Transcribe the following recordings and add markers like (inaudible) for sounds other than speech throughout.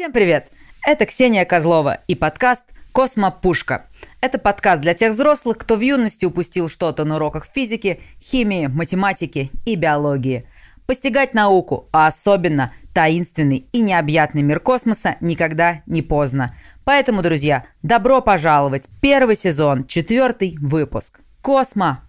Всем привет! Это Ксения Козлова и подкаст «Космопушка». Это подкаст для тех взрослых, кто в юности упустил что-то на уроках физики, химии, математики и биологии. Постигать науку, а особенно таинственный и необъятный мир космоса никогда не поздно. Поэтому, друзья, добро пожаловать! Первый сезон, четвертый выпуск. Космо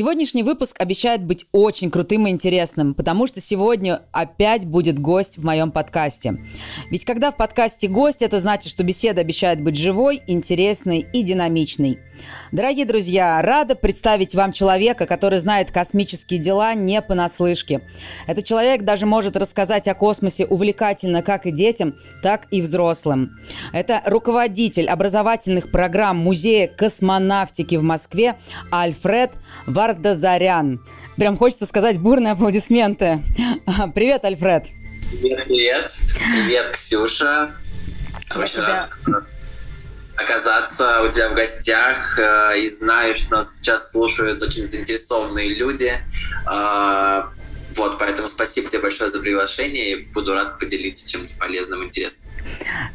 Сегодняшний выпуск обещает быть очень крутым и интересным, потому что сегодня опять будет гость в моем подкасте. Ведь когда в подкасте гость, это значит, что беседа обещает быть живой, интересной и динамичной. Дорогие друзья, рада представить вам человека, который знает космические дела не понаслышке. Этот человек даже может рассказать о космосе увлекательно как и детям, так и взрослым. Это руководитель образовательных программ Музея космонавтики в Москве Альфред Вардазарян. Прям хочется сказать бурные аплодисменты. (laughs) Привет, Альфред. Привет, привет. Привет, Ксюша. Я Очень тебя... рад оказаться у тебя в гостях. Э, и знаю, что нас сейчас слушают очень заинтересованные люди. Э, вот, поэтому спасибо тебе большое за приглашение и буду рад поделиться чем-то полезным, интересным.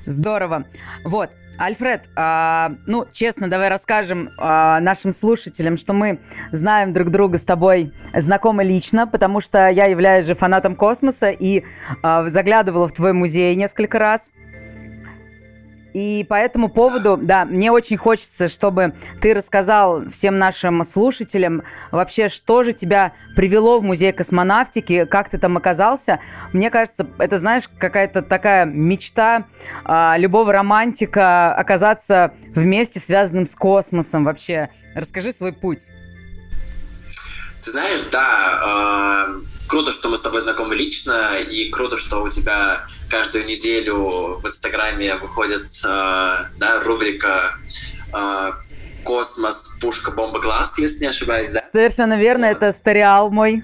Здорово. Вот, Альфред, а, ну, честно, давай расскажем а, нашим слушателям, что мы знаем друг друга с тобой знакомы лично, потому что я являюсь же фанатом космоса и а, заглядывала в твой музей несколько раз. И по этому поводу, да, мне очень хочется, чтобы ты рассказал всем нашим слушателям вообще, что же тебя привело в музей космонавтики, как ты там оказался. Мне кажется, это, знаешь, какая-то такая мечта а, любого романтика оказаться вместе, связанным с космосом вообще. Расскажи свой путь. Ты знаешь, да, э, круто, что мы с тобой знакомы лично, и круто, что у тебя каждую неделю в Инстаграме выходит э, да, рубрика э, «Космос, пушка, бомба, глаз», если не ошибаюсь, да? Совершенно верно, вот. это стариал мой.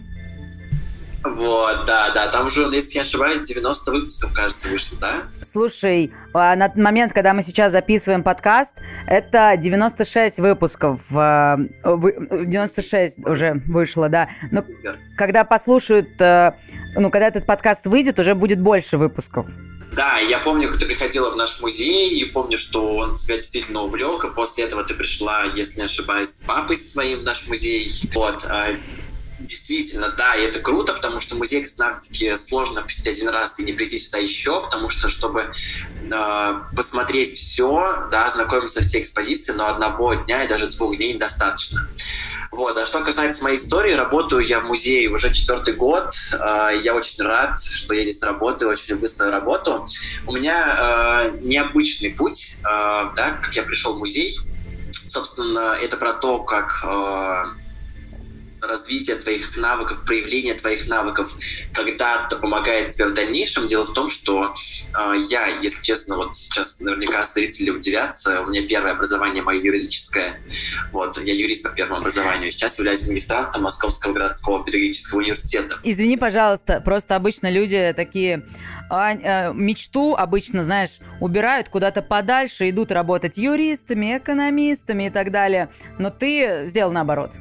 Вот, да, да, там уже, если не ошибаюсь, 90 выпусков, кажется, вышло, да? Слушай, а, на момент, когда мы сейчас записываем подкаст, это 96 выпусков, 96 а, уже вышло, да. Но когда послушают, э, ну, когда этот подкаст выйдет, уже будет больше выпусков. Да, я помню, как ты приходила в наш музей, и помню, что он тебя действительно увлек, и после этого ты пришла, если не ошибаюсь, с папой своим в наш музей. Вот, а, Действительно, да, и это круто, потому что музей космонавтики сложно посетить один раз и не прийти сюда еще, потому что, чтобы э, посмотреть все, да, знакомиться со всей экспозицией, но одного дня и даже двух дней недостаточно. Вот. А что касается моей истории, работаю я в музее уже четвертый год. Э, я очень рад, что я здесь работаю, очень люблю свою работу. У меня э, необычный путь, э, да, как я пришел в музей. Собственно, это про то, как развитие твоих навыков, проявление твоих навыков когда-то помогает тебе в дальнейшем. Дело в том, что э, я, если честно, вот сейчас наверняка зрители удивятся, у меня первое образование мое юридическое, вот, я юрист по первому образованию, сейчас являюсь магистрантом Московского городского педагогического университета. Извини, пожалуйста, просто обычно люди такие а, а, мечту обычно, знаешь, убирают куда-то подальше, идут работать юристами, экономистами и так далее, но ты сделал наоборот.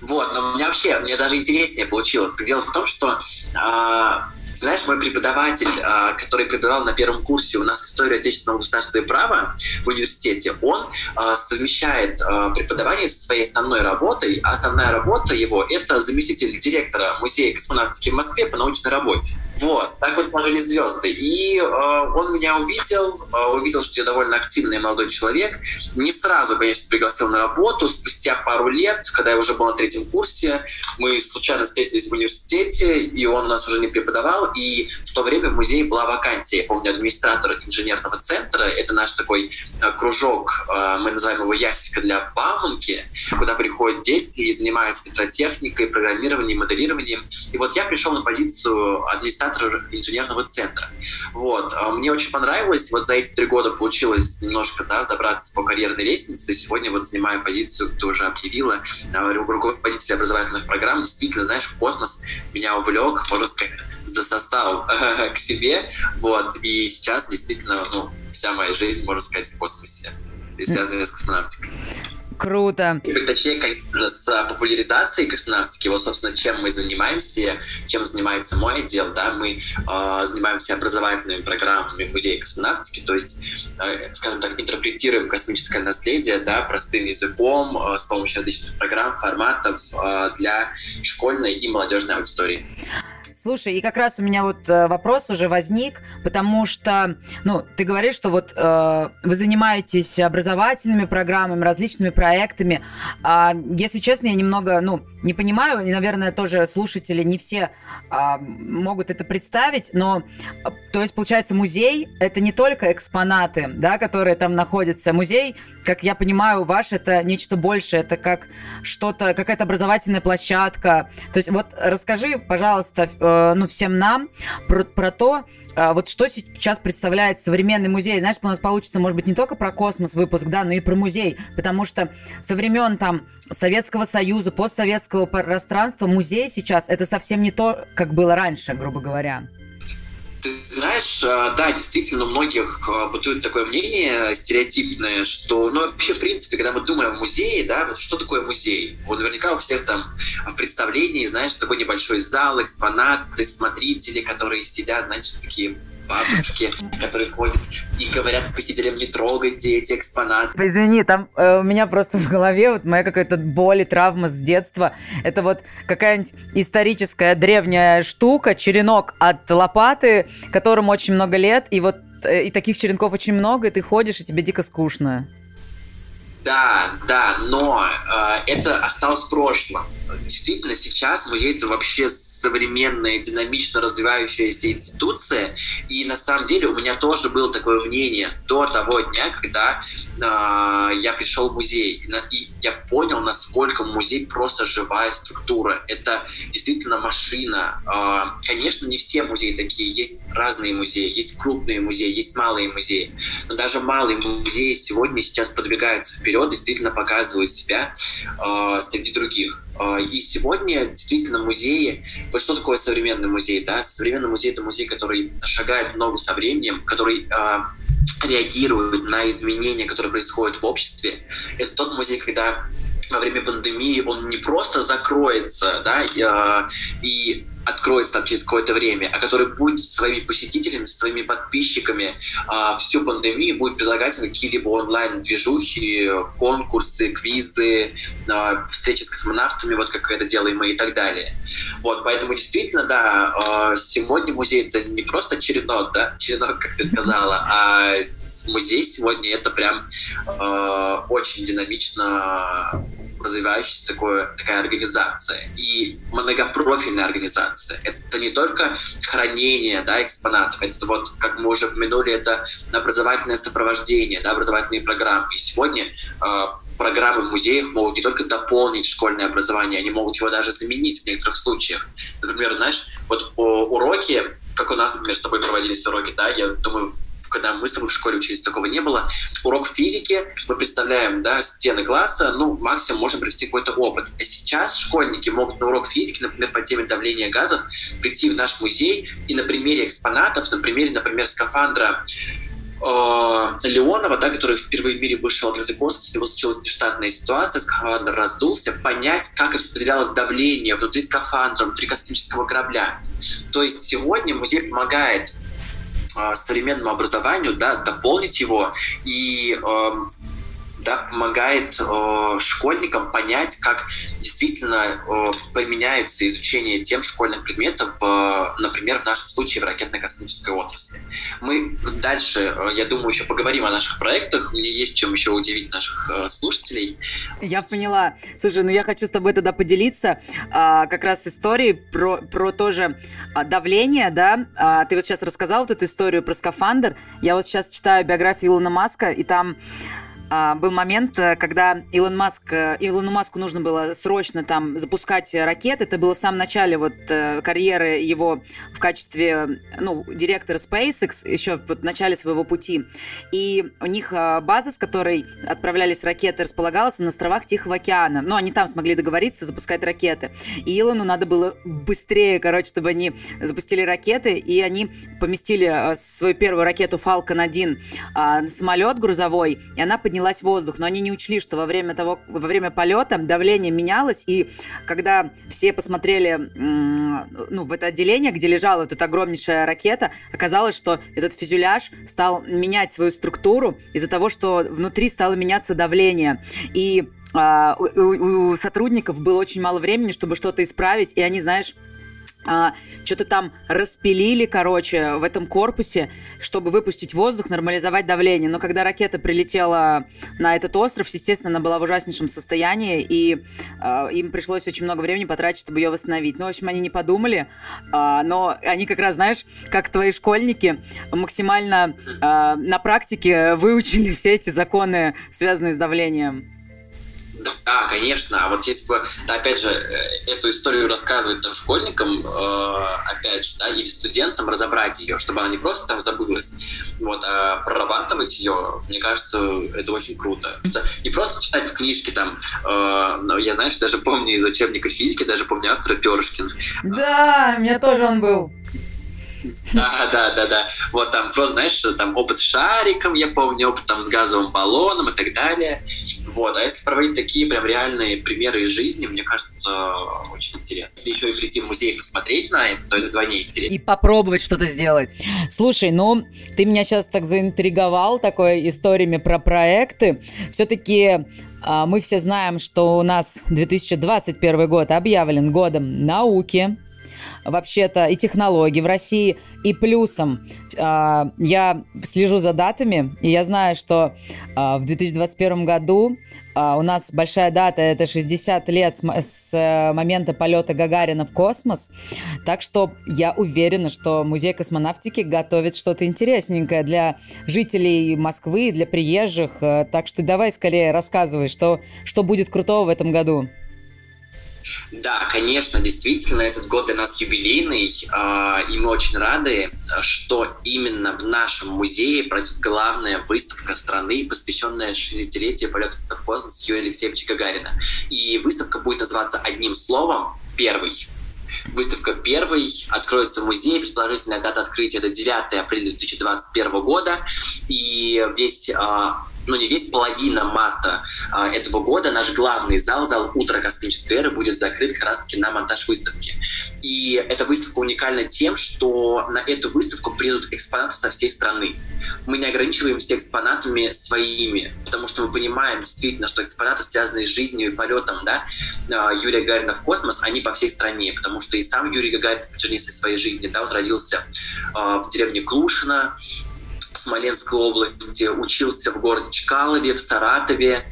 Вот, но меня вообще, мне даже интереснее получилось. Дело в том, что а, знаешь, мой преподаватель, а, который преподавал на первом курсе у нас историю отечественного государства и права в университете, он а, совмещает преподавание со своей основной работой, а основная работа его — это заместитель директора Музея космонавтики в Москве по научной работе. Вот, так вот сложились звезды. И э, он меня увидел, э, увидел, что я довольно активный молодой человек. Не сразу, конечно, пригласил на работу. Спустя пару лет, когда я уже был на третьем курсе, мы случайно встретились в университете, и он у нас уже не преподавал, и в то время в музее была вакансия. Я помню, администратор инженерного центра, это наш такой э, кружок, э, мы называем его яселька для Бауманки, куда приходят дети и занимаются ветротехникой, программированием, моделированием. И вот я пришел на позицию администратора инженерного центра. Вот. А мне очень понравилось. Вот за эти три года получилось немножко да, забраться по карьерной лестнице. Сегодня вот занимаю позицию, кто уже объявила, э, руководителя образовательных программ. Действительно, знаешь, космос меня увлек, можно сказать, засосал (laughs) к себе, вот, и сейчас действительно, ну, вся моя жизнь, можно сказать, в космосе. связанные с космонавтикой. Круто. Точнее, с популяризацией космонавтики, вот, собственно, чем мы занимаемся, чем занимается мой отдел, да, мы э, занимаемся образовательными программами Музея космонавтики, то есть, э, скажем так, интерпретируем космическое наследие, да, простым языком, э, с помощью различных программ, форматов э, для школьной и молодежной аудитории. Слушай, и как раз у меня вот э, вопрос уже возник, потому что, ну, ты говоришь, что вот э, вы занимаетесь образовательными программами, различными проектами. А, если честно, я немного, ну, не понимаю, и, наверное, тоже слушатели не все а, могут это представить, но, то есть, получается, музей – это не только экспонаты, да, которые там находятся. Музей, как я понимаю, ваш – это нечто большее, это как что-то, какая-то образовательная площадка. То есть, вот расскажи, пожалуйста, ну, всем нам про, про то, а, вот что сейчас представляет современный музей. Знаешь, у нас получится, может быть, не только про космос выпуск, да, но и про музей, потому что со времен там Советского Союза, постсоветского пространства музей сейчас это совсем не то, как было раньше, грубо говоря. Ты знаешь, э, да, действительно, у многих э, бытует такое мнение стереотипное, что, ну, вообще, в принципе, когда мы думаем о музее, да, вот что такое музей? Вот наверняка у всех там в представлении, знаешь, такой небольшой зал, экспонаты, смотрители, которые сидят, знаешь, такие бабушки, которые ходят и говорят посетителям не трогайте эти экспонаты. Извини, там э, у меня просто в голове вот моя какая-то боль и травма с детства. Это вот какая-нибудь историческая древняя штука, черенок от лопаты, которому очень много лет, и вот э, и таких черенков очень много, и ты ходишь, и тебе дико скучно. Да, да, но э, это осталось в прошлом. Действительно, сейчас музей это вообще современная, динамично развивающаяся институция. И на самом деле у меня тоже было такое мнение до того дня, когда э, я пришел в музей. И, я понял, насколько музей просто живая структура. Это действительно машина. Э, конечно, не все музеи такие. Есть разные музеи. Есть крупные музеи, есть малые музеи. Но даже малые музеи сегодня сейчас подвигаются вперед, действительно показывают себя э, среди других. И сегодня действительно музеи, вот что такое современный музей, да? Современный музей — это музей, который шагает в ногу со временем, который э, реагирует на изменения, которые происходят в обществе. Это тот музей, когда во время пандемии он не просто закроется, да, и, и откроется там через какое-то время, а который будет своими посетителями, своими подписчиками а, всю пандемию будет предлагать какие-либо онлайн-движухи, конкурсы, квизы, а, встречи с космонавтами, вот как это делаем мы и так далее. Вот, поэтому действительно, да, а, сегодня музей это не просто черенок, да, черенок, как ты сказала, а музей сегодня это прям э, очень динамично развивающаяся такое, такая организация и многопрофильная организация. Это не только хранение да, экспонатов, это вот, как мы уже упомянули, это образовательное сопровождение, да, образовательные программы. И сегодня э, программы в музеях могут не только дополнить школьное образование, они могут его даже заменить в некоторых случаях. Например, знаешь, вот уроки, как у нас, например, с тобой проводились уроки, да, я думаю, когда мы с тобой в школе учились, такого не было. Урок физики, мы представляем да, стены класса, ну, максимум можем провести какой-то опыт. А сейчас школьники могут на урок физики, например, по теме давления газов, прийти в наш музей и на примере экспонатов, на примере, например, скафандра э, Леонова, да, который впервые в мире вышел в открытый космос, у него случилась нештатная ситуация, скафандр раздулся, понять, как распределялось давление внутри скафандра, внутри космического корабля. То есть сегодня музей помогает современному образованию, да, дополнить его. И э, да, помогает э, школьникам понять, как действительно э, применяется изучение тем школьных предметов, э, например, в нашем случае в ракетно-космической отрасли. Мы дальше, я думаю, еще поговорим о наших проектах. Мне есть чем еще удивить наших э, слушателей. Я поняла. Слушай, ну я хочу с тобой тогда поделиться э, как раз историей про, про тоже э, давление, да. Э, ты вот сейчас рассказал вот эту историю про скафандр. Я вот сейчас читаю биографию Илона Маска, и там а, был момент, э, когда Илон Маск, э, Илону Маску нужно было срочно там запускать ракеты. Это было в самом начале вот э, карьеры его в качестве, ну, директора SpaceX, еще в начале своего пути. И у них база, с которой отправлялись ракеты, располагалась на островах Тихого океана. Ну, они там смогли договориться запускать ракеты. И Илону надо было быстрее, короче, чтобы они запустили ракеты, и они поместили свою первую ракету Falcon 1 на самолет грузовой, и она поднялась поднялась воздух, но они не учли, что во время того, во время полета давление менялось, и когда все посмотрели ну, в это отделение, где лежала эта огромнейшая ракета, оказалось, что этот фюзеляж стал менять свою структуру из-за того, что внутри стало меняться давление. И а, у, у сотрудников было очень мало времени, чтобы что-то исправить, и они, знаешь, а, что-то там распилили, короче, в этом корпусе, чтобы выпустить воздух, нормализовать давление. Но когда ракета прилетела на этот остров, естественно, она была в ужаснейшем состоянии, и а, им пришлось очень много времени потратить, чтобы ее восстановить. Ну, в общем, они не подумали, а, но они как раз, знаешь, как твои школьники, максимально а, на практике выучили все эти законы, связанные с давлением. Да, конечно. А вот если бы, опять же, э, эту историю рассказывать там школьникам, э, опять же, да, или студентам, разобрать ее, чтобы она не просто там забылась, вот, а прорабатывать ее, мне кажется, это очень круто. Не просто читать в книжке там, э, я, знаешь, даже помню из учебника физики, даже помню автора Перышкин. Да, у меня тоже он был. Да, да, да, да. Вот там просто, знаешь, там опыт с шариком, я помню, опыт там с газовым баллоном и так далее. Вот. А если проводить такие прям реальные примеры из жизни, мне кажется, очень интересно. Если еще и прийти в музей посмотреть на это, то это вдвойне интересно. И попробовать что-то сделать. Слушай, ну, ты меня сейчас так заинтриговал такой историями про проекты. Все-таки а, мы все знаем, что у нас 2021 год объявлен годом науки, вообще-то и технологий в России. И плюсом э, я слежу за датами, и я знаю, что э, в 2021 году Uh, у нас большая дата, это 60 лет с, с э, момента полета Гагарина в космос. Так что я уверена, что Музей космонавтики готовит что-то интересненькое для жителей Москвы, для приезжих. Uh, так что давай скорее рассказывай, что, что будет крутого в этом году. Да, конечно, действительно, этот год для нас юбилейный, э, и мы очень рады, что именно в нашем музее пройдет главная выставка страны, посвященная 60-летию полета в космос Юрия Алексеевича Гагарина. И выставка будет называться одним словом «Первый». Выставка первой откроется в музее. Предположительная дата открытия это 9 апреля 2021 года. И весь а, ну не весь, половина марта а, этого года наш главный зал, зал «Утро космической эры» будет закрыт как раз-таки на монтаж выставки. И эта выставка уникальна тем, что на эту выставку придут экспонаты со всей страны. Мы не ограничиваемся экспонатами своими, потому что мы понимаем действительно, что экспонаты, связанные с жизнью и полетом да, а, Юрия Гагарина в космос, они по всей стране, потому что и сам Юрий Гагарин в своей жизни, да, он родился э, в деревне Клушино, Смоленской области, учился в городе Чкалове, в Саратове,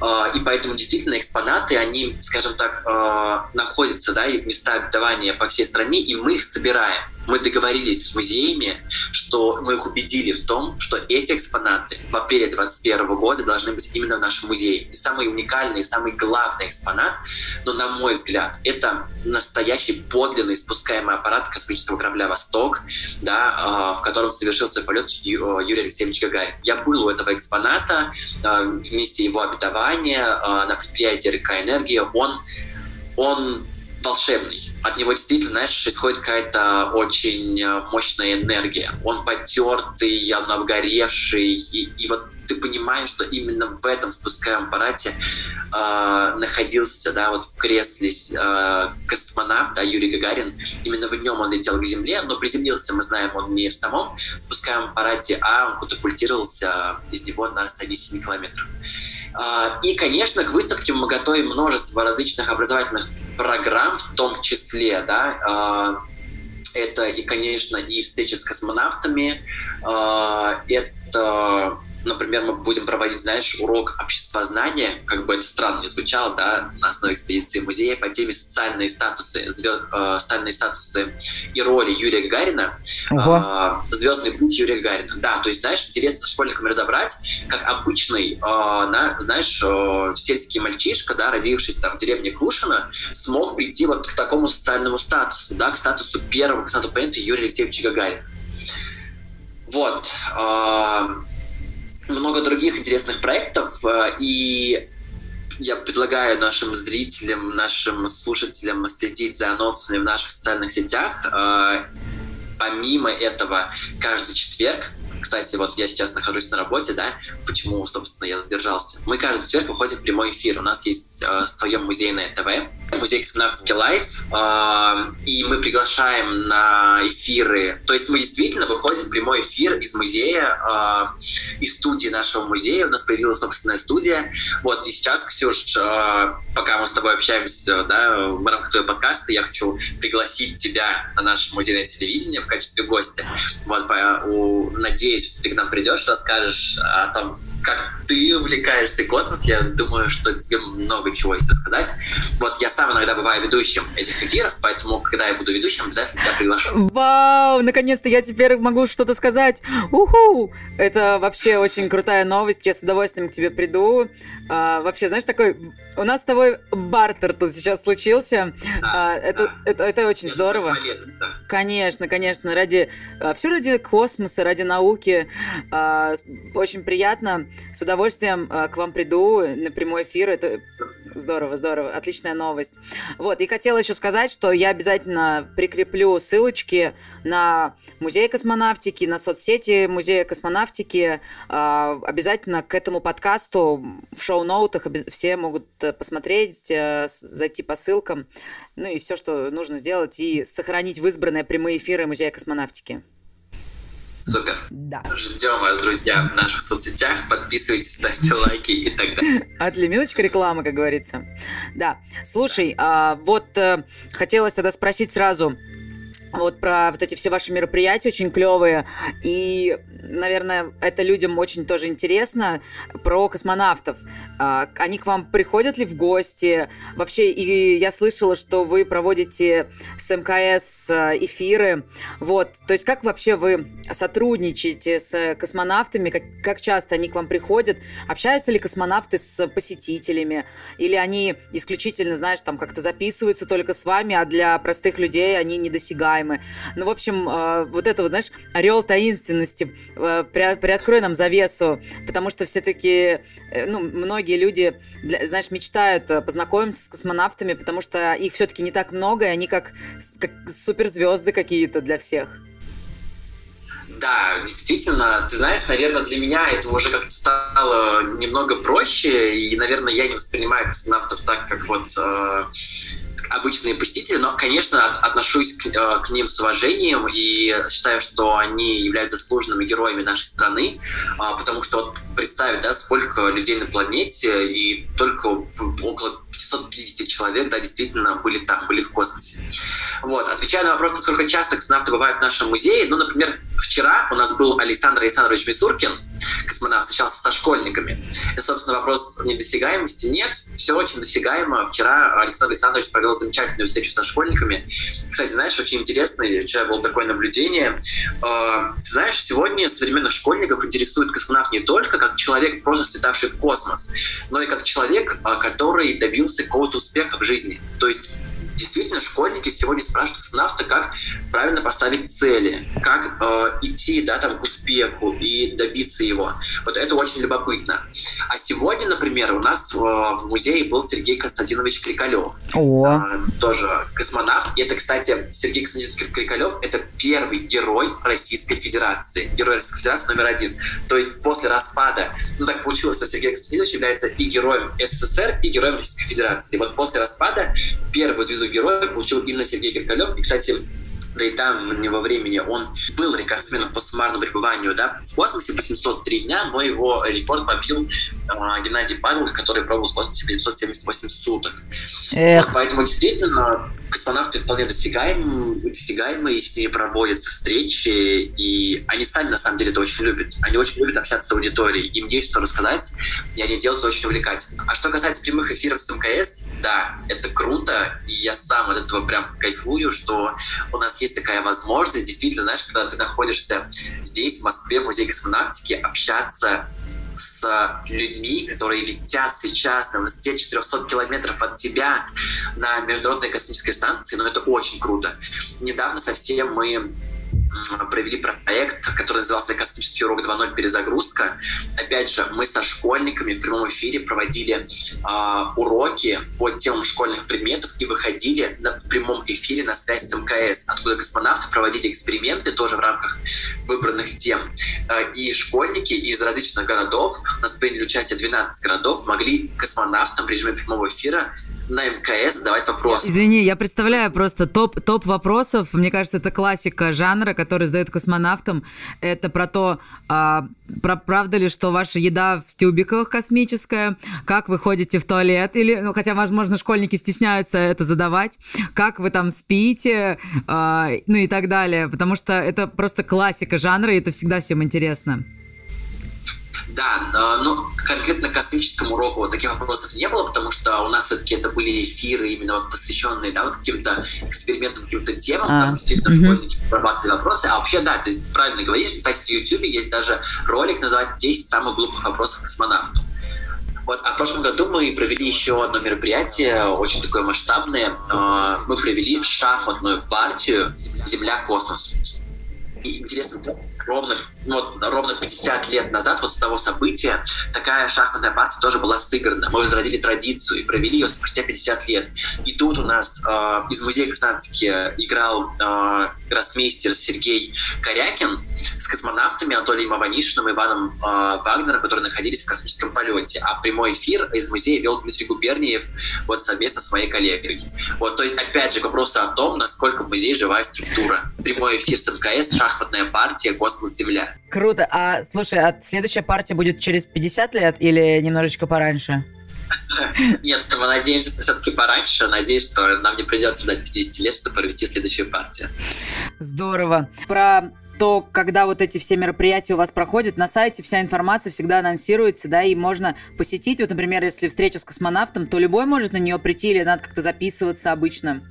а, и поэтому действительно экспонаты, они, скажем так, а, находятся, да, и места обитания по всей стране, и мы их собираем мы договорились с музеями, что мы их убедили в том, что эти экспонаты в апреле 2021 года должны быть именно в нашем музее. И самый уникальный, самый главный экспонат, но на мой взгляд, это настоящий подлинный спускаемый аппарат космического корабля «Восток», да, а, в котором совершил свой полет Юрий Алексеевич Гагарин. Я был у этого экспоната а, вместе его обетования а, на предприятии РК «Энергия». Он, он волшебный от него действительно, знаешь, исходит какая-то очень э, мощная энергия. Он потертый, он обгоревший, и, и вот ты понимаешь, что именно в этом спускаемом аппарате э, находился, да, вот в кресле э, космонавт, да, Юрий Гагарин. Именно в нем он летел к Земле, но приземлился, мы знаем, он не в самом спускаемом аппарате, а он катапультировался из него на расстоянии 7 километров. А, и, конечно, к выставке мы готовим множество различных образовательных программ, в том числе, да, а, это и, конечно, и встречи с космонавтами, а, это например, мы будем проводить, знаешь, урок обществознания, как бы это странно не звучало, да, на основе экспедиции музея по теме социальные статусы, звезд, э, социальные статусы и роли Юрия Гагарина, э, звездный путь Юрия Гагарина. Да, то есть, знаешь, интересно школьникам разобрать, как обычный, э, на, знаешь, э, сельский мальчишка, да, родившийся там в деревне Клушино, смог прийти вот к такому социальному статусу, да, к статусу первого космонавта планеты Юрия Алексеевича Гагарина. Вот. Э, много других интересных проектов, э, и я предлагаю нашим зрителям, нашим слушателям следить за анонсами в наших социальных сетях. Э, помимо этого, каждый четверг Кстати, вот я сейчас нахожусь на работе, да, почему, собственно, я задержался. Мы каждый четверг выходим в прямой эфир. У нас есть э, свое музейное ТВ, музей космонавтики Live, э, и мы приглашаем на эфиры. То есть мы действительно выходим в прямой эфир из музея, э, из студии нашего музея. У нас появилась собственная студия. Вот, и сейчас, Ксюш, э, пока мы с тобой общаемся, да, в рамках твоего подкаста, я хочу пригласить тебя на наше музейное телевидение в качестве гостя. Вот, по, у, надеюсь, что ты к нам придешь, расскажешь о том, как ты увлекаешься космосом, я думаю, что тебе много чего есть рассказать. Вот я сам иногда бываю ведущим этих эфиров, поэтому, когда я буду ведущим, обязательно тебя приглашу. Вау, наконец-то я теперь могу что-то сказать. Уху! Это вообще очень крутая новость, я с удовольствием к тебе приду. А, вообще, знаешь, такой... У нас с тобой бартер тут сейчас случился. Да, а, это, да. это, это очень я здорово. Полезно, да. Конечно, конечно, ради... А, Все ради космоса, ради науки. А, очень приятно с удовольствием к вам приду на прямой эфир. Это здорово, здорово. Отличная новость. Вот, и хотела еще сказать, что я обязательно прикреплю ссылочки на музей космонавтики, на соцсети музея космонавтики. А, обязательно к этому подкасту в шоу-ноутах все могут э, посмотреть, э, зайти по ссылкам. Ну и все, что нужно сделать, и сохранить в избранные прямые эфиры музея космонавтики. Супер. Да. Ждем вас, друзья, в наших соцсетях. Подписывайтесь, ставьте лайки и так далее. Отли, минуточка рекламы, как говорится. Да. Слушай, а, вот э, хотелось тогда спросить сразу, вот про вот эти все ваши мероприятия очень клевые. И, наверное, это людям очень тоже интересно про космонавтов. А, они к вам приходят ли в гости? Вообще, и я слышала, что вы проводите с МКС а, эфиры. Вот, то есть как вообще вы сотрудничаете с космонавтами? Как, как часто они к вам приходят? Общаются ли космонавты с посетителями? Или они исключительно, знаешь, там как-то записываются только с вами, а для простых людей они недосягаемы? Называемые. Ну, в общем, э, вот это вот, знаешь, орел таинственности. Э, приоткрой нам завесу, потому что все-таки, э, ну, многие люди, знаешь, мечтают познакомиться с космонавтами, потому что их все-таки не так много, и они как, как суперзвезды какие-то для всех. Да, действительно, ты знаешь, наверное, для меня это уже как-то стало немного проще, и, наверное, я не воспринимаю космонавтов так, как вот э, обычные посетители, но, конечно, от, отношусь к, э, к ним с уважением и считаю, что они являются заслуженными героями нашей страны, э, потому что вот представить, да, сколько людей на планете, и только около 550 человек, да, действительно были там, были в космосе. Вот, отвечая на вопрос, насколько часто космонавты бывают в нашем музее, ну, например, вчера у нас был Александр Александрович Мисуркин, космонавт, встречался со школьниками. И, собственно, вопрос недосягаемости нет, все очень досягаемо. Вчера Александр Александрович провел замечательную встречу со школьниками. Кстати, знаешь, очень интересно, вчера было такое наблюдение. Э, знаешь, сегодня современных школьников интересует космонавт не только как человек, просто слетавший в космос, но и как человек, э, который добился какого-то успеха в жизни. То есть действительно школьники сегодня спрашивают космонавта, как правильно поставить цели, как э, идти да, там, к успеху и добиться его. Вот это очень любопытно. А сегодня, например, у нас э, в музее был Сергей Константинович Крикалев. О. Э, тоже космонавт. И это, кстати, Сергей Константинович Крикалев — это первый герой Российской Федерации. Герой Российской Федерации номер один. То есть после распада, ну так получилось, что Сергей Константинович является и героем СССР, и героем Российской Федерации. И вот после распада первую звезду героя получил именно Сергей Киркалев. И, кстати, да и там не во времени он был рекордсменом по суммарному пребыванию да, в космосе 803 дня, но его рекорд побил э, Геннадий Падлов, который пробовал в космосе 578 суток. Эх. Вот, поэтому действительно космонавты вполне достигаемы, достигаемы, и с ними проводятся встречи, и они сами на самом деле это очень любят. Они очень любят общаться с аудиторией, им есть что рассказать, и они делают это очень увлекательно. А что касается прямых эфиров с МКС, да, это круто, и я сам от этого прям кайфую, что у нас есть такая возможность, действительно, знаешь, когда ты находишься здесь, в Москве, в Музее космонавтики, общаться с людьми, которые летят сейчас на высоте 400 километров от тебя на Международной космической станции, но ну, это очень круто. Недавно совсем мы провели проект, который назывался «Космический урок 2.0. Перезагрузка». Опять же, мы со школьниками в прямом эфире проводили э, уроки по темам школьных предметов и выходили на, в прямом эфире на связь с МКС, откуда космонавты проводили эксперименты тоже в рамках выбранных тем. Э, и школьники из различных городов, у нас приняли участие 12 городов, могли космонавтам в режиме прямого эфира на МКС задавать вопросы. Извини, я представляю просто топ, топ вопросов. Мне кажется, это классика жанра, который задают космонавтам. Это про то, а, про, правда ли, что ваша еда в тюбиках космическая, как вы ходите в туалет, или, ну, хотя, возможно, школьники стесняются это задавать, как вы там спите, а, ну и так далее, потому что это просто классика жанра, и это всегда всем интересно. Да, но конкретно космическому уроку таких вопросов не было, потому что у нас все-таки это были эфиры, именно вот посвященные да, вот каким-то экспериментам, каким-то темам, а, там действительно угу. школьники прорабатывали вопросы. А вообще, да, ты правильно говоришь. Кстати, на YouTube есть даже ролик, называется «10 самых глупых вопросов космонавту». Вот, а в прошлом году мы провели еще одно мероприятие, очень такое масштабное. А, мы провели шахматную партию «Земля-космос». И интересно, ровно, ну, вот, ровно 50 лет назад, вот с того события, такая шахматная партия тоже была сыграна. Мы возродили традицию и провели ее спустя 50 лет. И тут у нас э, из музея Красноярске играл э, гроссмейстер Сергей Корякин с космонавтами Анатолием Аванишиным и Иваном э, Вагнером, которые находились в космическом полете. А прямой эфир из музея вел Дмитрий Губерниев вот совместно с моей коллегой. Вот, то есть, опять же, к вопросу о том, насколько музей живая структура. Прямой эфир с МКС, шахматная партия, космос-Земля. Круто. А, слушай, а следующая партия будет через 50 лет или немножечко пораньше? (laughs) Нет, мы надеемся все-таки пораньше. Надеюсь, что нам не придется ждать 50 лет, чтобы провести следующую партию. Здорово. Про то, когда вот эти все мероприятия у вас проходят, на сайте вся информация всегда анонсируется, да, и можно посетить. Вот, например, если встреча с космонавтом, то любой может на нее прийти или надо как-то записываться обычно.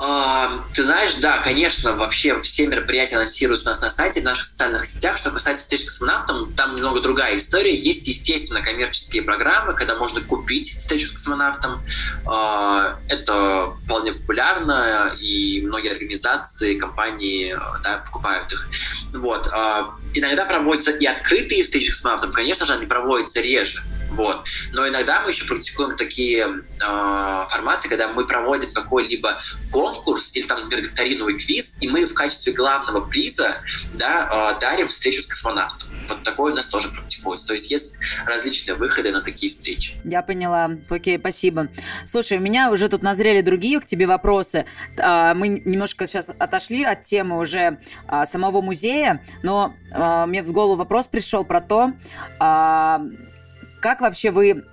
А, ты знаешь, да, конечно, вообще все мероприятия анонсируются у нас на сайте, в наших социальных сетях. Что касается встреч с космонавтом, там немного другая история. Есть, естественно, коммерческие программы, когда можно купить встречу с космонавтом. А, это вполне популярно, и многие организации, компании да, покупают их. Вот. А, иногда проводятся и открытые встречи с космонавтом, конечно же, они проводятся реже. Вот. Но иногда мы еще практикуем такие э, форматы, когда мы проводим какой-либо конкурс или там, например, викториновый квиз, и мы в качестве главного приза да, э, дарим встречу с космонавтом. Вот такое у нас тоже практикуется. То есть есть различные выходы на такие встречи. Я поняла. Окей, спасибо. Слушай, у меня уже тут назрели другие к тебе вопросы. А, мы немножко сейчас отошли от темы уже а, самого музея, но а, мне в голову вопрос пришел про то, как вообще вы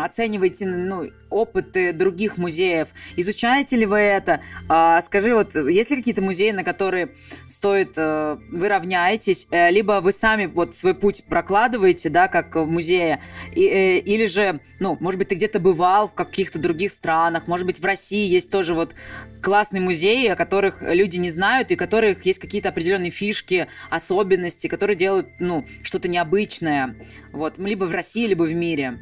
оцениваете ну, опыты других музеев? Изучаете ли вы это? А, скажи, вот есть ли какие-то музеи, на которые стоит, э, вы равняетесь, э, либо вы сами вот свой путь прокладываете, да, как музея, и, э, или же, ну, может быть, ты где-то бывал в каких-то других странах, может быть, в России есть тоже вот классные музеи, о которых люди не знают, и которых есть какие-то определенные фишки, особенности, которые делают, ну, что-то необычное, вот, либо в России, либо в мире.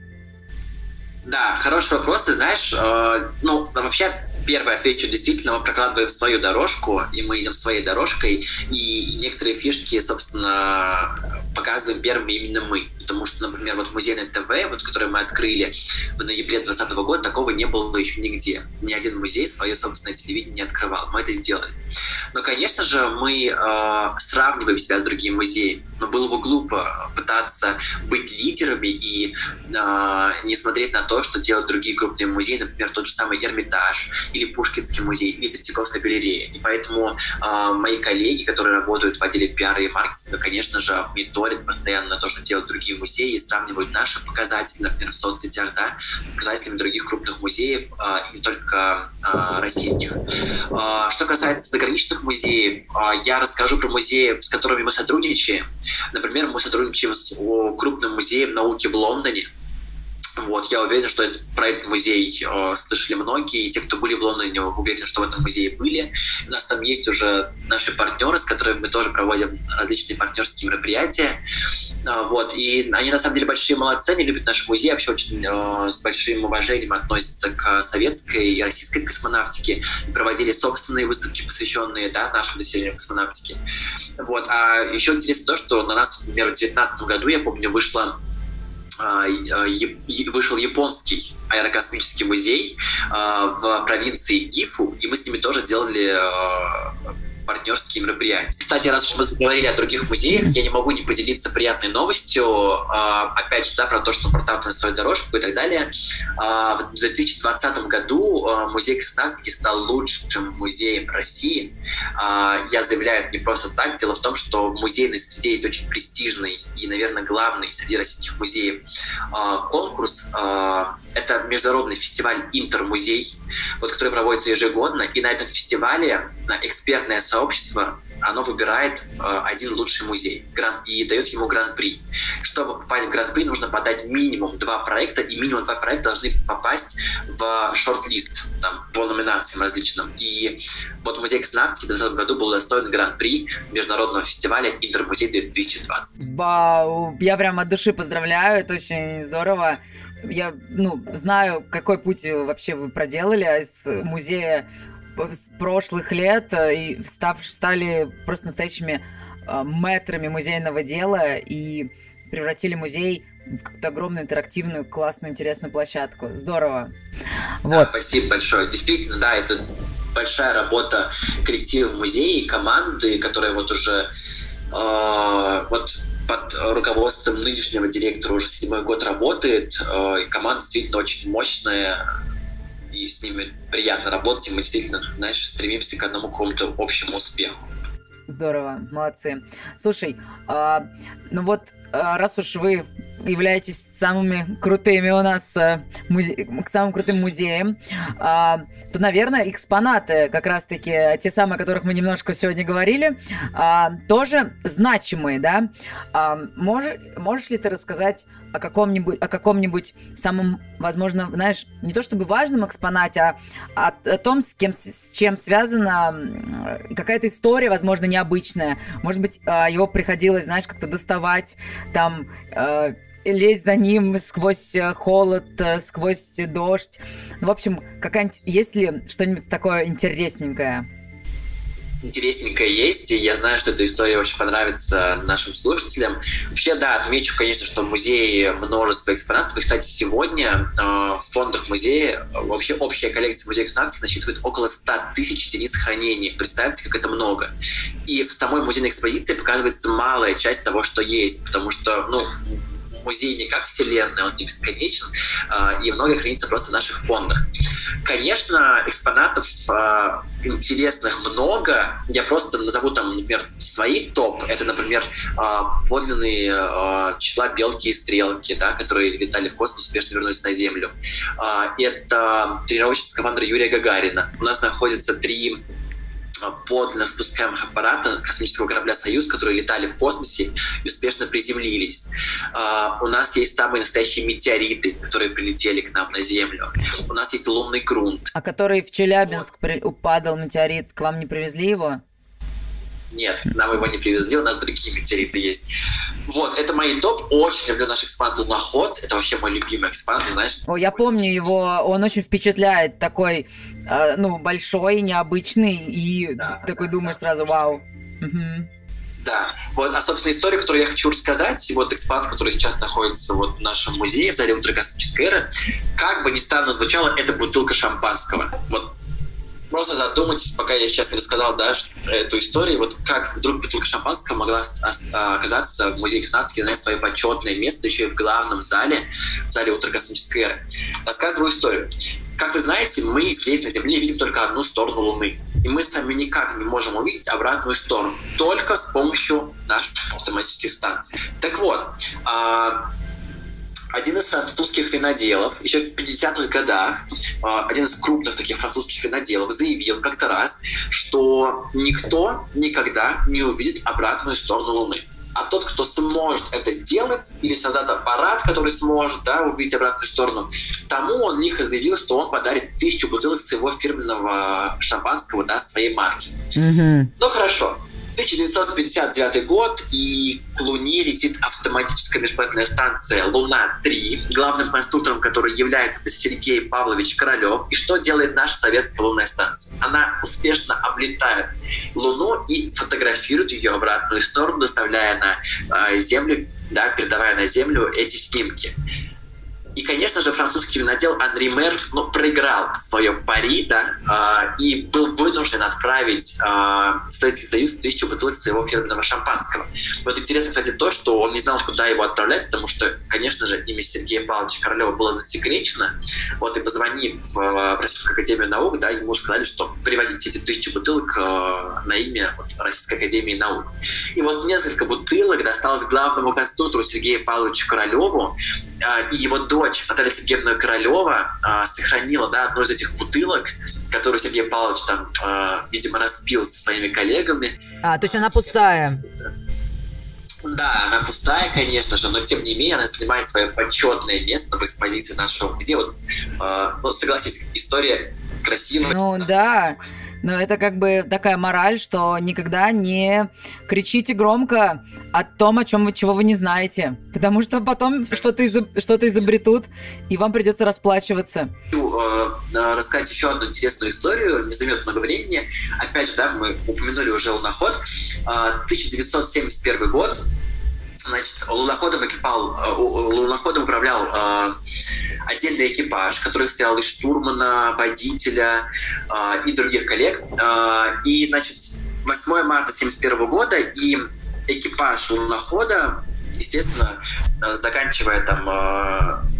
Да, хороший вопрос. Ты знаешь, э, ну, вообще, первый отвечу, действительно, мы прокладываем свою дорожку, и мы идем своей дорожкой, и некоторые фишки, собственно, показываем первыми именно мы. Потому что, например, вот музейное ТВ, вот, который мы открыли в ноябре 2020 года, такого не было еще нигде. Ни один музей свое собственное телевидение не открывал. Мы это сделали. Но, конечно же, мы э, сравниваем себя с другими музеями. Но было бы глупо пытаться быть лидерами и э, не смотреть на то, что делают другие крупные музеи, например, тот же самый Эрмитаж или Пушкинский музей или Третьяковская галерея. И поэтому э, мои коллеги, которые работают в отделе пиара и маркетинга, конечно же, мониторят постоянно то, что делают другие музеи и сравнивают наши показатели, например, в соцсетях, да, показателями других крупных музеев, э, не только э, российских. Э, что касается заграничных музеев, э, я расскажу про музеи, с которыми мы сотрудничаем. Например, мы сотрудничаем с крупным музеем науки в Лондоне, Вот, я уверен, что этот, про этот музей э, слышали многие, и те, кто были в Лондоне, уверены, что в этом музее были. У нас там есть уже наши партнеры, с которыми мы тоже проводим различные партнерские мероприятия. Э, вот, и они на самом деле большие молодцы, они любят наш музей, вообще очень э, с большим уважением относятся к советской и российской космонавтике. И проводили собственные выставки, посвященные да, нашим достижениям космонавтики. Вот, а еще интересно то, что на нас, например, в 2019 году, я помню, вышла вышел японский аэрокосмический музей а, в провинции Гифу, и мы с ними тоже делали партнерские мероприятия. Кстати, раз уж мы заговорили о других музеях, я не могу не поделиться приятной новостью. А, опять же, да, про то, что протаптываем свою дорожку и так далее. А, в 2020 году а, музей Красноярский стал лучшим музеем России. Я заявляю это не просто так. Дело в том, что в музейной среде есть очень престижный и, наверное, главный среди российских музеев конкурс. Это международный фестиваль «Интермузей», вот, который проводится ежегодно. И на этом фестивале экспертное сообщество оно выбирает э, один лучший музей гран, и дает ему гран-при. Чтобы попасть в гран-при, нужно подать минимум два проекта, и минимум два проекта должны попасть в шорт-лист там, по номинациям различным. И вот музей Космонавтики в 2020 году был достоин гран-при международного фестиваля Интермузей 2020. Вау, я прям от души поздравляю, это очень здорово. Я, ну, знаю, какой путь вообще вы проделали из музея с прошлых лет э, и став, стали просто настоящими э, мэтрами музейного дела и превратили музей в какую-то огромную интерактивную, классную, интересную площадку. Здорово. Вот. Да, спасибо большое. Действительно, да, это большая работа коллектива музея и команды, которая вот уже э, вот под руководством нынешнего директора уже седьмой год работает. Э, и команда действительно очень мощная, и с ними приятно работать, и мы действительно, знаешь, стремимся к одному какому-то общему успеху. Здорово, молодцы. Слушай, а, ну вот а, раз уж вы являетесь самыми крутыми у нас э, музе... самым крутым музеям, а, то, наверное, экспонаты, как раз-таки те самые, о которых мы немножко сегодня говорили, а, тоже значимые, да? А, можешь, можешь ли ты рассказать о каком-нибудь, о каком-нибудь самом, возможно, знаешь, не то чтобы важном экспонате, а о, о том, с, кем, с чем связана какая-то история, возможно, необычная. Может быть, его приходилось, знаешь, как-то доставать, там, э, лезть за ним сквозь э, холод, э, сквозь дождь. Ну, в общем, какая-нибудь, есть ли что-нибудь такое интересненькое? интересненькое есть, и я знаю, что эта история очень понравится нашим слушателям. Вообще, да, отмечу, конечно, что в музее множество экспонатов, и, кстати, сегодня э, в фондах музея вообще общая коллекция музея экспонатов насчитывает около 100 тысяч единиц хранения. Представьте, как это много. И в самой музейной экспозиции показывается малая часть того, что есть, потому что, ну, музей не как вселенная, он не бесконечен, а, и многое хранится просто в наших фондах. Конечно, экспонатов а, интересных много. Я просто назову там, например, свои топ. Это, например, а, подлинные числа белки и стрелки, да, которые летали в космос, успешно вернулись на Землю. Это тренировочный скафандр Юрия Гагарина. У нас находятся три подлинно спускаемых аппарата космического корабля «Союз», которые летали в космосе и успешно приземлились. Uh, у нас есть самые настоящие метеориты, которые прилетели к нам на Землю. У нас есть лунный грунт. А который в Челябинск вот. упадал метеорит, к вам не привезли его? Нет, нам его не привезли, у нас другие метеориты есть. Вот, это мои топ. Очень люблю наш экспонат «Луноход». Это вообще мой любимый экспонат, знаешь. О, я помню его, он очень впечатляет. Такой, э, ну, большой, необычный, и да, такой да, думаешь да. сразу, вау. Угу. Да, вот, а, собственно, история, которую я хочу рассказать, вот экспонат, который сейчас находится вот в нашем музее, в зале ультракосмической эры, как бы ни странно звучало, это бутылка шампанского. Вот Просто задумайтесь, пока я сейчас не рассказал да, эту историю, вот как вдруг бутылка шампанского могла оказаться в музее космонавтики, занять свое почетное место еще и в главном зале, в зале ультракосмической эры. Рассказываю историю. Как вы знаете, мы здесь на Земле видим только одну сторону Луны. И мы с вами никак не можем увидеть обратную сторону. Только с помощью наших автоматических станций. Так вот, а, один из французских виноделов еще в 50-х годах, а, один из крупных таких французских виноделов заявил как-то раз, что никто никогда не увидит обратную сторону Луны. а тот, кто сможет это сделать, или создать аппарат, который сможет да, убить обратную сторону, тому он лихо заявил, что он подарит тысячу бутылок своего фирменного шампанского да, своей марки. Mm-hmm. Ну хорошо, 1959 год, и к Луне летит автоматическая межпланетная станция «Луна-3», главным конструктором которой является Сергей Павлович Королев. И что делает наша советская лунная станция? Она успешно облетает Луну и фотографирует ее обратную сторону, доставляя на э, Землю, да, передавая на Землю эти снимки. И, конечно же, французский винодел Анри Мер ну, проиграл свое пари, да, э, и был вынужден отправить э, в Советский Союз тысячу бутылок своего фирменного шампанского. Вот интересно, кстати, то, что он не знал, куда его отправлять, потому что, конечно же, имя Сергея Павловича Королева было засекречено. Вот, и позвонив в, в Российскую Академию Наук, да, ему сказали, что привозите эти тысячи бутылок э, на имя вот, Российской Академии Наук. И вот несколько бутылок досталось главному конструктору Сергею Павловичу Королеву, и его дочь Наталья Сергеевна Королева а, сохранила да, одну из этих бутылок, которую Сергей Павлович там, а, видимо, разбил со своими коллегами. А, то есть она пустая? Да, она пустая, конечно же, но тем не менее она занимает свое почетное место в экспозиции нашего музея. Вот, э, ну, согласись, история красивая. Ну да, но это как бы такая мораль, что никогда не кричите громко о том, о чем вы, чего вы не знаете. Потому что потом что-то изоб, что изобретут, и вам придется расплачиваться. Хочу э, рассказать еще одну интересную историю, не займет много времени. Опять же, да, мы упомянули уже луноход. Э, 1971 год. Значит, луноходом, экипал, э, луноходом управлял э, отдельный экипаж, который состоял из штурмана, водителя э, и других коллег. Э, и, значит, 8 марта 1971 года и экипаж лунохода, естественно, э, заканчивая там э,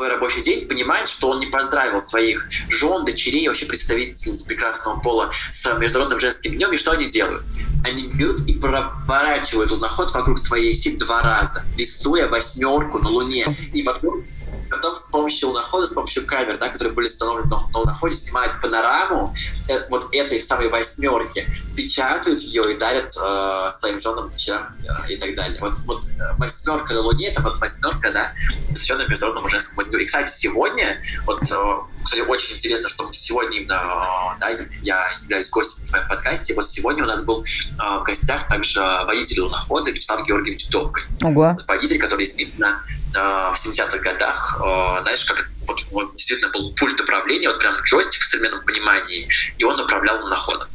свой рабочий день, понимает, что он не поздравил своих жен, дочерей, вообще представительниц прекрасного пола с Международным женским днем, и что они делают? Они берут и проворачивают луноход вокруг своей оси два раза, рисуя восьмерку на Луне. И вокруг потом с помощью лунохода, с помощью камер, да, которые были установлены на, луноходе, снимают панораму э, вот этой самой восьмерки, печатают ее и дарят э, своим женам, дочерям э, и так далее. Вот, вот э, восьмерка на Луне, это вот восьмерка, да, посвященная Международному женскому дню. И, кстати, сегодня, вот, э, кстати, очень интересно, что сегодня именно, э, да, я являюсь гостем в твоем подкасте, вот сегодня у нас был э, в гостях также водитель лунохода Вячеслав Георгиевич Довкой. Ого. Водитель, который действительно в 70-х годах, знаешь, как вот, вот действительно был пульт управления, вот прям джойстик в современном понимании, и он управлял луноходом.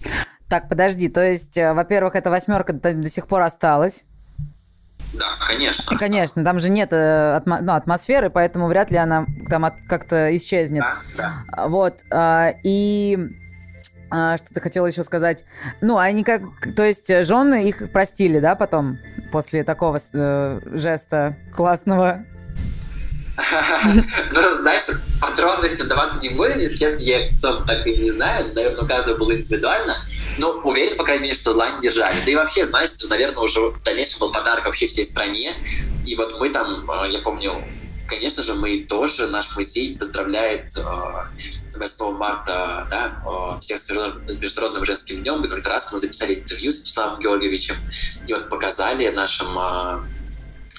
Так, подожди, то есть, э, во-первых, эта восьмерка до сих пор осталась. Да, конечно. И, конечно, там же нет э, атмо- ну, атмосферы, поэтому вряд ли она там от- как-то исчезнет. Да, да. А, вот. Э, и э, что ты хотела еще сказать? Ну, они как... То есть жены их простили, да, потом? После такого э, жеста классного ну, знаешь, подробности даваться не буду, если честно, я в так и не знаю, наверное, у каждого было индивидуально, но уверен, по крайней мере, что зла не держали. Да и вообще, знаешь, это, наверное, уже в дальнейшем был подарок вообще всей стране, и вот мы там, э, я помню, конечно же, мы тоже, наш музей поздравляет 8 э, марта да, э, всех с международным, с международным женским днем, и как раз мы записали интервью с Вячеславом Георгиевичем, и вот показали нашим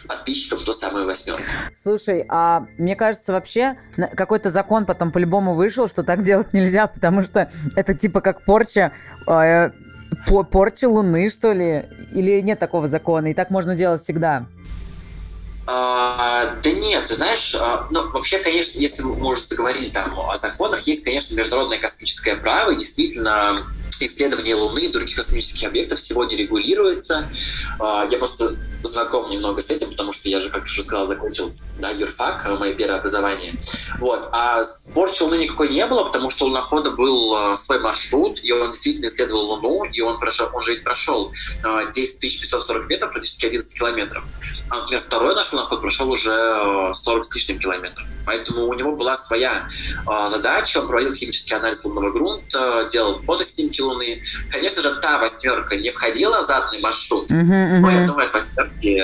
подписчикам то самое восьмерку. Слушай, а мне кажется, вообще какой-то закон потом по-любому вышел, что так делать нельзя, потому что это типа как порча, э, порча Луны, что ли? Или нет такого закона, и так можно делать всегда? А, да нет, ты знаешь, а, ну, вообще, конечно, если мы уже заговорили там о законах, есть, конечно, международное космическое право, и действительно исследование Луны и других космических объектов сегодня регулируется. А, я просто знаком немного с этим, потому что я же, как уже сказал, закончил да, юрфак, э, мое первое образование. Вот. А порчи Луны никакой не было, потому что у лунохода был э, свой маршрут, и он действительно исследовал Луну, и он, прошел, он же ведь прошел 10 540 метров, практически 11 километров. А, например, второй наш луноход прошел уже 40 э, с лишним километров. Поэтому у него была своя задача, он проводил химический анализ лунного грунта, делал фотоснимки Луны. Конечно же, та восьмерка не входила в заданный маршрут, uh-huh, uh-huh. но я думаю, от восьмерки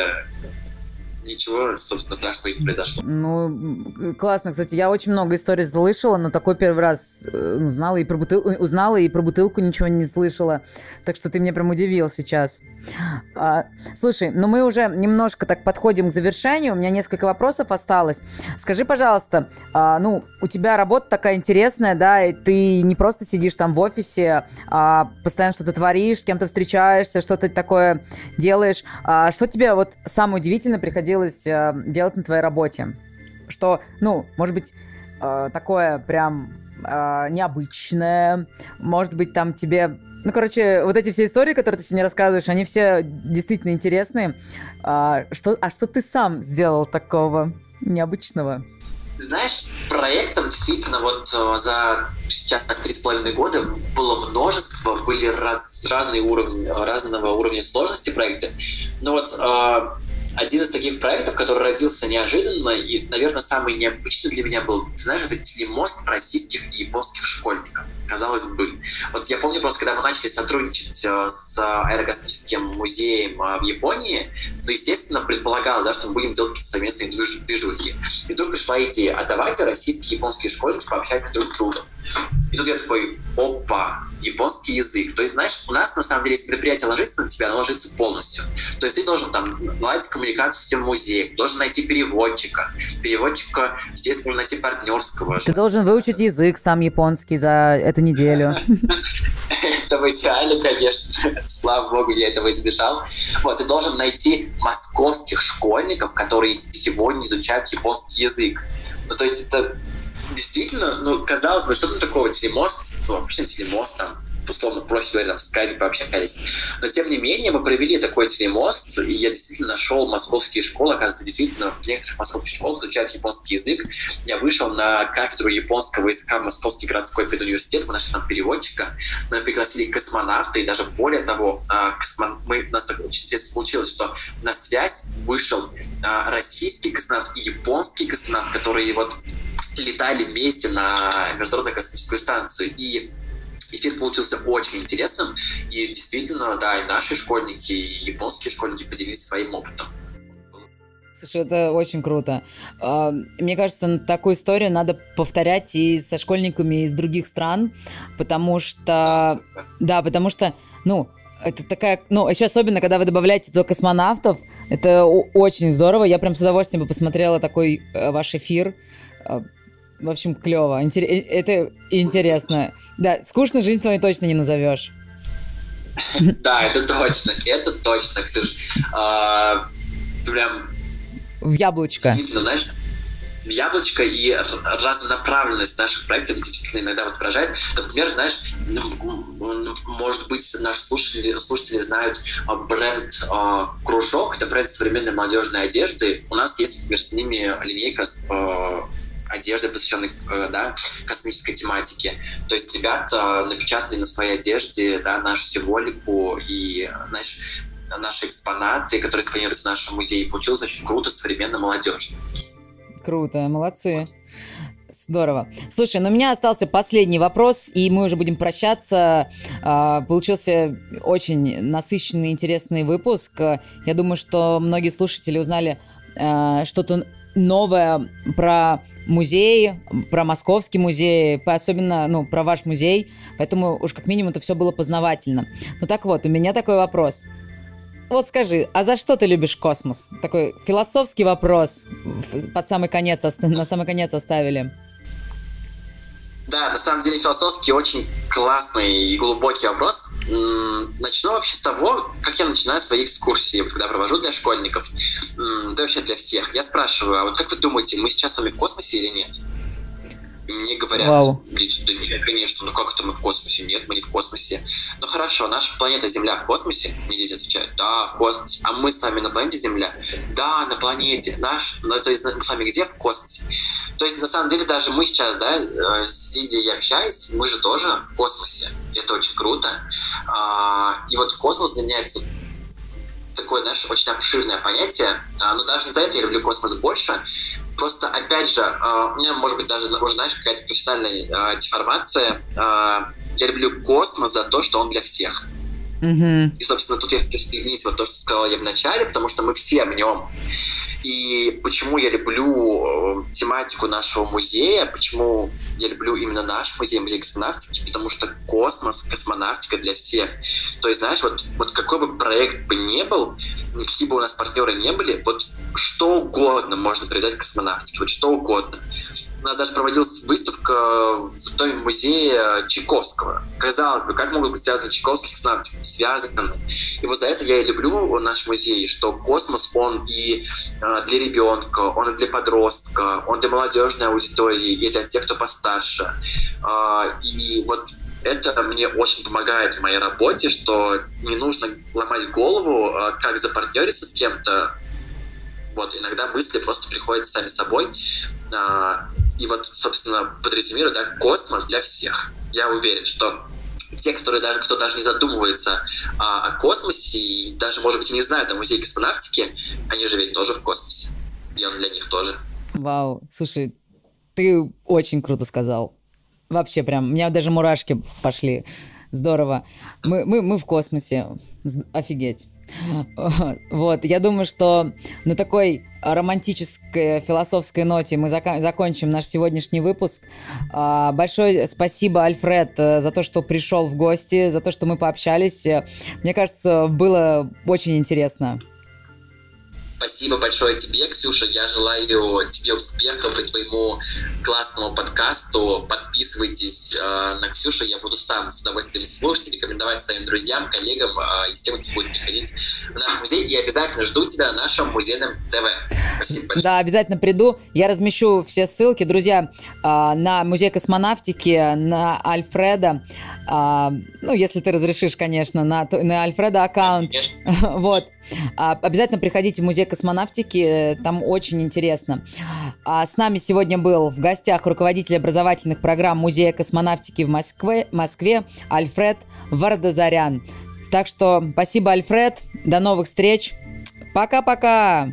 ничего, собственно, страшного не произошло. Ну, классно. Кстати, я очень много историй слышала, но такой первый раз э, узнала и про бутылку, узнала и про бутылку ничего не слышала. Так что ты меня прям удивил сейчас. А, слушай, ну мы уже немножко так подходим к завершению. У меня несколько вопросов осталось. Скажи, пожалуйста, а, ну, у тебя работа такая интересная, да, и ты не просто сидишь там в офисе, а постоянно что-то творишь, с кем-то встречаешься, что-то такое делаешь. А, что тебе вот самое удивительное приходилось а, делать на твоей работе? Что, ну, может быть, а, такое прям а, необычное, может быть, там тебе ну, короче, вот эти все истории, которые ты сегодня рассказываешь, они все действительно интересные. А что, а что ты сам сделал такого необычного? Знаешь, проектов действительно вот э, за сейчас три с половиной года было множество, были раз, разные уровни, разного уровня сложности проекты. Но вот э, один из таких проектов, который родился неожиданно и, наверное, самый необычный для меня был, ты знаешь, это телемост российских и японских школьников. Казалось бы. Вот я помню просто, когда мы начали сотрудничать э, с аэрокосмическим музеем э, в Японии, ну, естественно, предполагалось, да, что мы будем делать какие-то совместные движухи. И тут пришла идея, а давайте российские и японские школьники пообщаются друг с другом. И тут я такой, опа, японский язык. То есть, знаешь, у нас на самом деле, если предприятие ложится на тебя, оно ложится полностью. То есть ты должен там наладить коммуникацию с тем музеем, должен найти переводчика. Переводчика, здесь нужно найти партнерского. Ты должен выучить язык сам японский за эту неделю. Это в идеале, конечно. Слава богу, я этого избежал. Вот, ты должен найти московских школьников, которые сегодня изучают японский язык. Ну, то есть это действительно, ну, казалось бы, что там такого, телемост, ну, обычно телемост, там, условно, проще говоря, там, в скайпе пообщались. Но, тем не менее, мы провели такой телемост, и я действительно нашел московские школы. Оказывается, действительно, в некоторых московских школах изучают японский язык. Я вышел на кафедру японского языка в Московский городской педуниверситет, мы нашли там переводчика, мы пригласили космонавта, и даже более того, а, космон... мы, у нас так очень интересно получилось, что на связь вышел а, российский космонавт и японский космонавт, которые вот летали вместе на Международную космическую станцию. И эфир получился очень интересным. И действительно, да, и наши школьники, и японские школьники поделились своим опытом. Слушай, это очень круто. А, мне кажется, такую историю надо повторять и со школьниками из других стран, потому что, да, потому что, ну, это такая, ну, еще особенно, когда вы добавляете туда космонавтов, это очень здорово. Я прям с удовольствием бы посмотрела такой э, ваш эфир. А, в общем, клево. Э, это интересно. Да, скучно жизнь твою точно не назовешь. Да, это точно. Это точно, Ксюш. А, прям... В яблочко. Действительно, знаешь, в яблочко и разнонаправленность наших проектов действительно иногда вот поражает. Например, знаешь, может быть, наши слушатели, слушатели знают а, бренд э, Кружок, это бренд современной молодежной одежды. У нас есть, например, с ними линейка э, одежды, посвященной э, да, космической тематике. То есть ребята напечатали на своей одежде да, нашу символику и, знаешь, наши экспонаты, которые экспонируются в нашем музее. Получилось очень круто, современно, молодежно. Круто, молодцы. Здорово. Слушай, ну у меня остался последний вопрос, и мы уже будем прощаться. А, получился очень насыщенный, интересный выпуск. Я думаю, что многие слушатели узнали а, что-то новое про музей, про московский музей, особенно, ну, про ваш музей, поэтому уж как минимум это все было познавательно. Ну так вот, у меня такой вопрос. Вот скажи, а за что ты любишь космос? Такой философский вопрос под самый конец, на самый конец оставили. Да, на самом деле философский очень классный и глубокий вопрос. Начну вообще с того, как я начинаю свои экскурсии, когда провожу для школьников, да вообще для всех. Я спрашиваю, а вот как вы думаете, мы сейчас с вами в космосе или нет? И мне говорят, Вау. да нет, конечно, ну как это мы в космосе? Нет, мы не в космосе. Ну хорошо, наша планета Земля в космосе? Мне дети отвечают, да, в космосе. А мы с вами на планете Земля? Да, на планете. Наш, ну то есть мы с вами где? В космосе. То есть, на самом деле, даже мы сейчас, да, э, сидя и общаясь, мы же тоже в космосе. Это очень круто. А, и вот космос для меня это такое, знаешь, очень обширное понятие. А, но даже не за это я люблю космос больше. Просто, опять же, а, у меня, может быть, даже уже, знаешь, какая-то профессиональная деформация. Я люблю космос за то, что он для всех. Mm-hmm. И, собственно, тут я хочу соединить вот то, что сказала я в начале, потому что мы все в нем. И почему я люблю э, тематику нашего музея, почему я люблю именно наш музей, музей космонавтики, потому что космос, космонавтика для всех. То есть, знаешь, вот, вот какой бы проект бы не был, какие бы у нас партнеры не были, вот что угодно можно передать космонавтике, вот что угодно даже проводилась выставка в Доме музея Чайковского. Казалось бы, как могут быть связаны Чайковский с нартикой? Связаны. И вот за это я и люблю наш музей, что космос, он и э, для ребенка, он и для подростка, он для молодежной аудитории, и для тех, кто постарше. Э, и вот это мне очень помогает в моей работе, что не нужно ломать голову, э, как запартнериться с кем-то, вот, иногда мысли просто приходят сами собой. И вот, собственно, подрезюмирую, да, космос для всех. Я уверен, что те, которые даже, кто даже не задумывается а, о космосе и даже, может быть, и не знают о музее космонавтики, они же ведь тоже в космосе. И он для них тоже. Вау, слушай, ты очень круто сказал. Вообще прям, у меня даже мурашки пошли. Здорово. Мы, мы, мы в космосе. Офигеть. (laughs) Вот, я думаю, что на такой романтической философской ноте мы зак- закончим наш сегодняшний выпуск. А, большое спасибо, Альфред, э, за то, что пришел в гости, за то, что мы пообщались. Мне кажется, было очень интересно. Спасибо большое тебе, Ксюша. Я желаю тебе успехов и твоему классному подкасту. Подписывайтесь э, на Ксюшу. Я буду сам с удовольствием слушать, рекомендовать своим друзьям, коллегам э, и тем, кто будет приходить в наш музей. И обязательно жду тебя на нашем музейном ТВ. Спасибо большое. Да, обязательно приду. Я размещу все ссылки, друзья, э, на музей космонавтики, на Альфреда. Э, ну, если ты разрешишь, конечно, на, на Альфреда аккаунт. Конечно. (laughs) Вот. А, обязательно приходите в музей космонавтики, там очень интересно. А с нами сегодня был в гостях руководитель образовательных программ Музея космонавтики в Москве, Москве Альфред Вардазарян. Так что спасибо, Альфред. До новых встреч. Пока-пока.